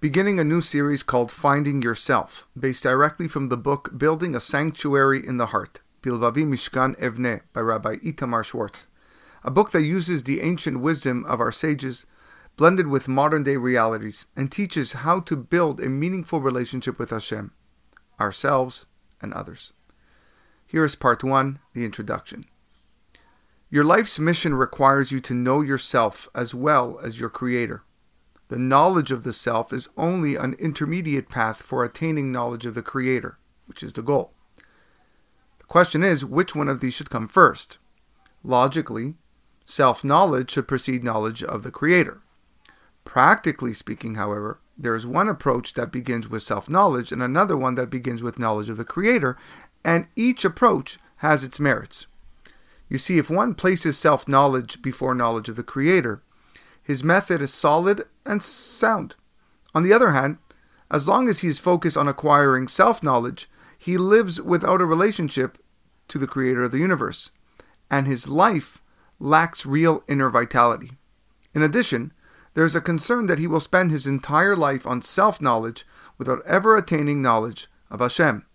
beginning a new series called Finding Yourself, based directly from the book Building a Sanctuary in the Heart, Bilvavi Mishkan Evne by Rabbi Itamar Schwartz, a book that uses the ancient wisdom of our sages blended with modern day realities and teaches how to build a meaningful relationship with Hashem, ourselves, and others. Here is part one, the introduction. Your life's mission requires you to know yourself as well as your Creator. The knowledge of the self is only an intermediate path for attaining knowledge of the Creator, which is the goal. The question is which one of these should come first? Logically, self knowledge should precede knowledge of the Creator. Practically speaking, however, there is one approach that begins with self knowledge and another one that begins with knowledge of the Creator, and each approach has its merits. You see, if one places self knowledge before knowledge of the Creator, his method is solid and sound. On the other hand, as long as he is focused on acquiring self knowledge, he lives without a relationship to the creator of the universe, and his life lacks real inner vitality. In addition, there is a concern that he will spend his entire life on self knowledge without ever attaining knowledge of Hashem,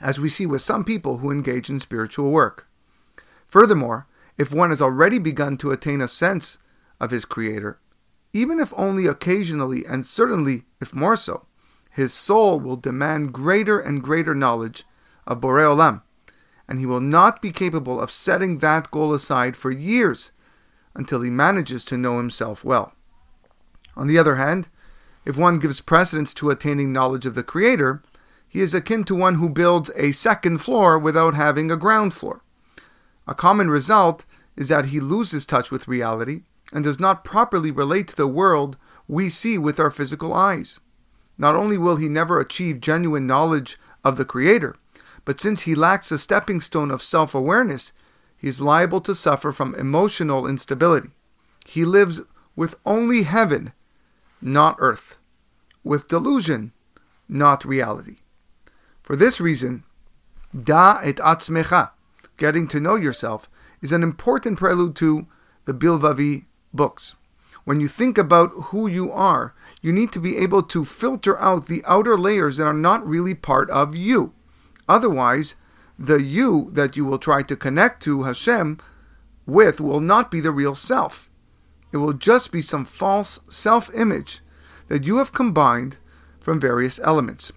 as we see with some people who engage in spiritual work. Furthermore, if one has already begun to attain a sense of his Creator, even if only occasionally, and certainly if more so, his soul will demand greater and greater knowledge of Borei Olam, and he will not be capable of setting that goal aside for years until he manages to know himself well. On the other hand, if one gives precedence to attaining knowledge of the Creator, he is akin to one who builds a second floor without having a ground floor. A common result is that he loses touch with reality and does not properly relate to the world we see with our physical eyes. Not only will he never achieve genuine knowledge of the Creator, but since he lacks a stepping stone of self awareness, he is liable to suffer from emotional instability. He lives with only heaven, not earth, with delusion, not reality. For this reason, da et atzmecha, getting to know yourself, is an important prelude to the Bilvavi books. When you think about who you are, you need to be able to filter out the outer layers that are not really part of you. Otherwise, the you that you will try to connect to Hashem with will not be the real self. It will just be some false self image that you have combined from various elements.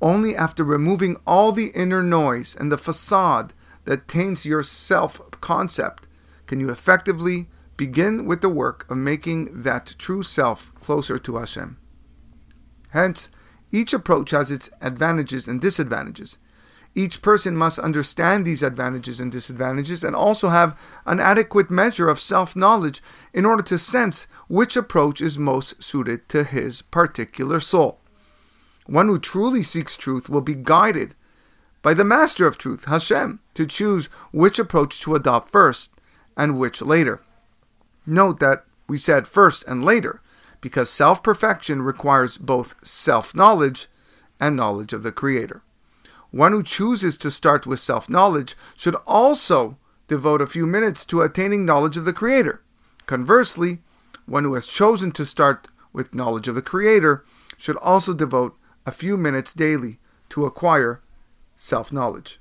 Only after removing all the inner noise and the facade that taints your self concept can you effectively begin with the work of making that true self closer to Hashem. Hence, each approach has its advantages and disadvantages. Each person must understand these advantages and disadvantages and also have an adequate measure of self knowledge in order to sense which approach is most suited to his particular soul. One who truly seeks truth will be guided by the Master of Truth, Hashem, to choose which approach to adopt first and which later. Note that we said first and later, because self perfection requires both self knowledge and knowledge of the Creator. One who chooses to start with self knowledge should also devote a few minutes to attaining knowledge of the Creator. Conversely, one who has chosen to start with knowledge of the Creator should also devote a few minutes daily to acquire self knowledge.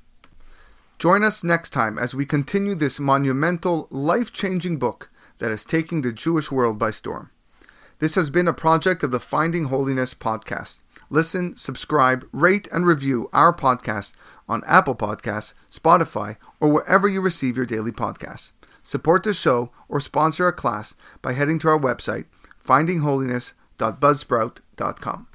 Join us next time as we continue this monumental, life changing book that is taking the Jewish world by storm. This has been a project of the Finding Holiness podcast. Listen, subscribe, rate, and review our podcast on Apple Podcasts, Spotify, or wherever you receive your daily podcasts. Support the show or sponsor a class by heading to our website, findingholiness.buzzsprout.com.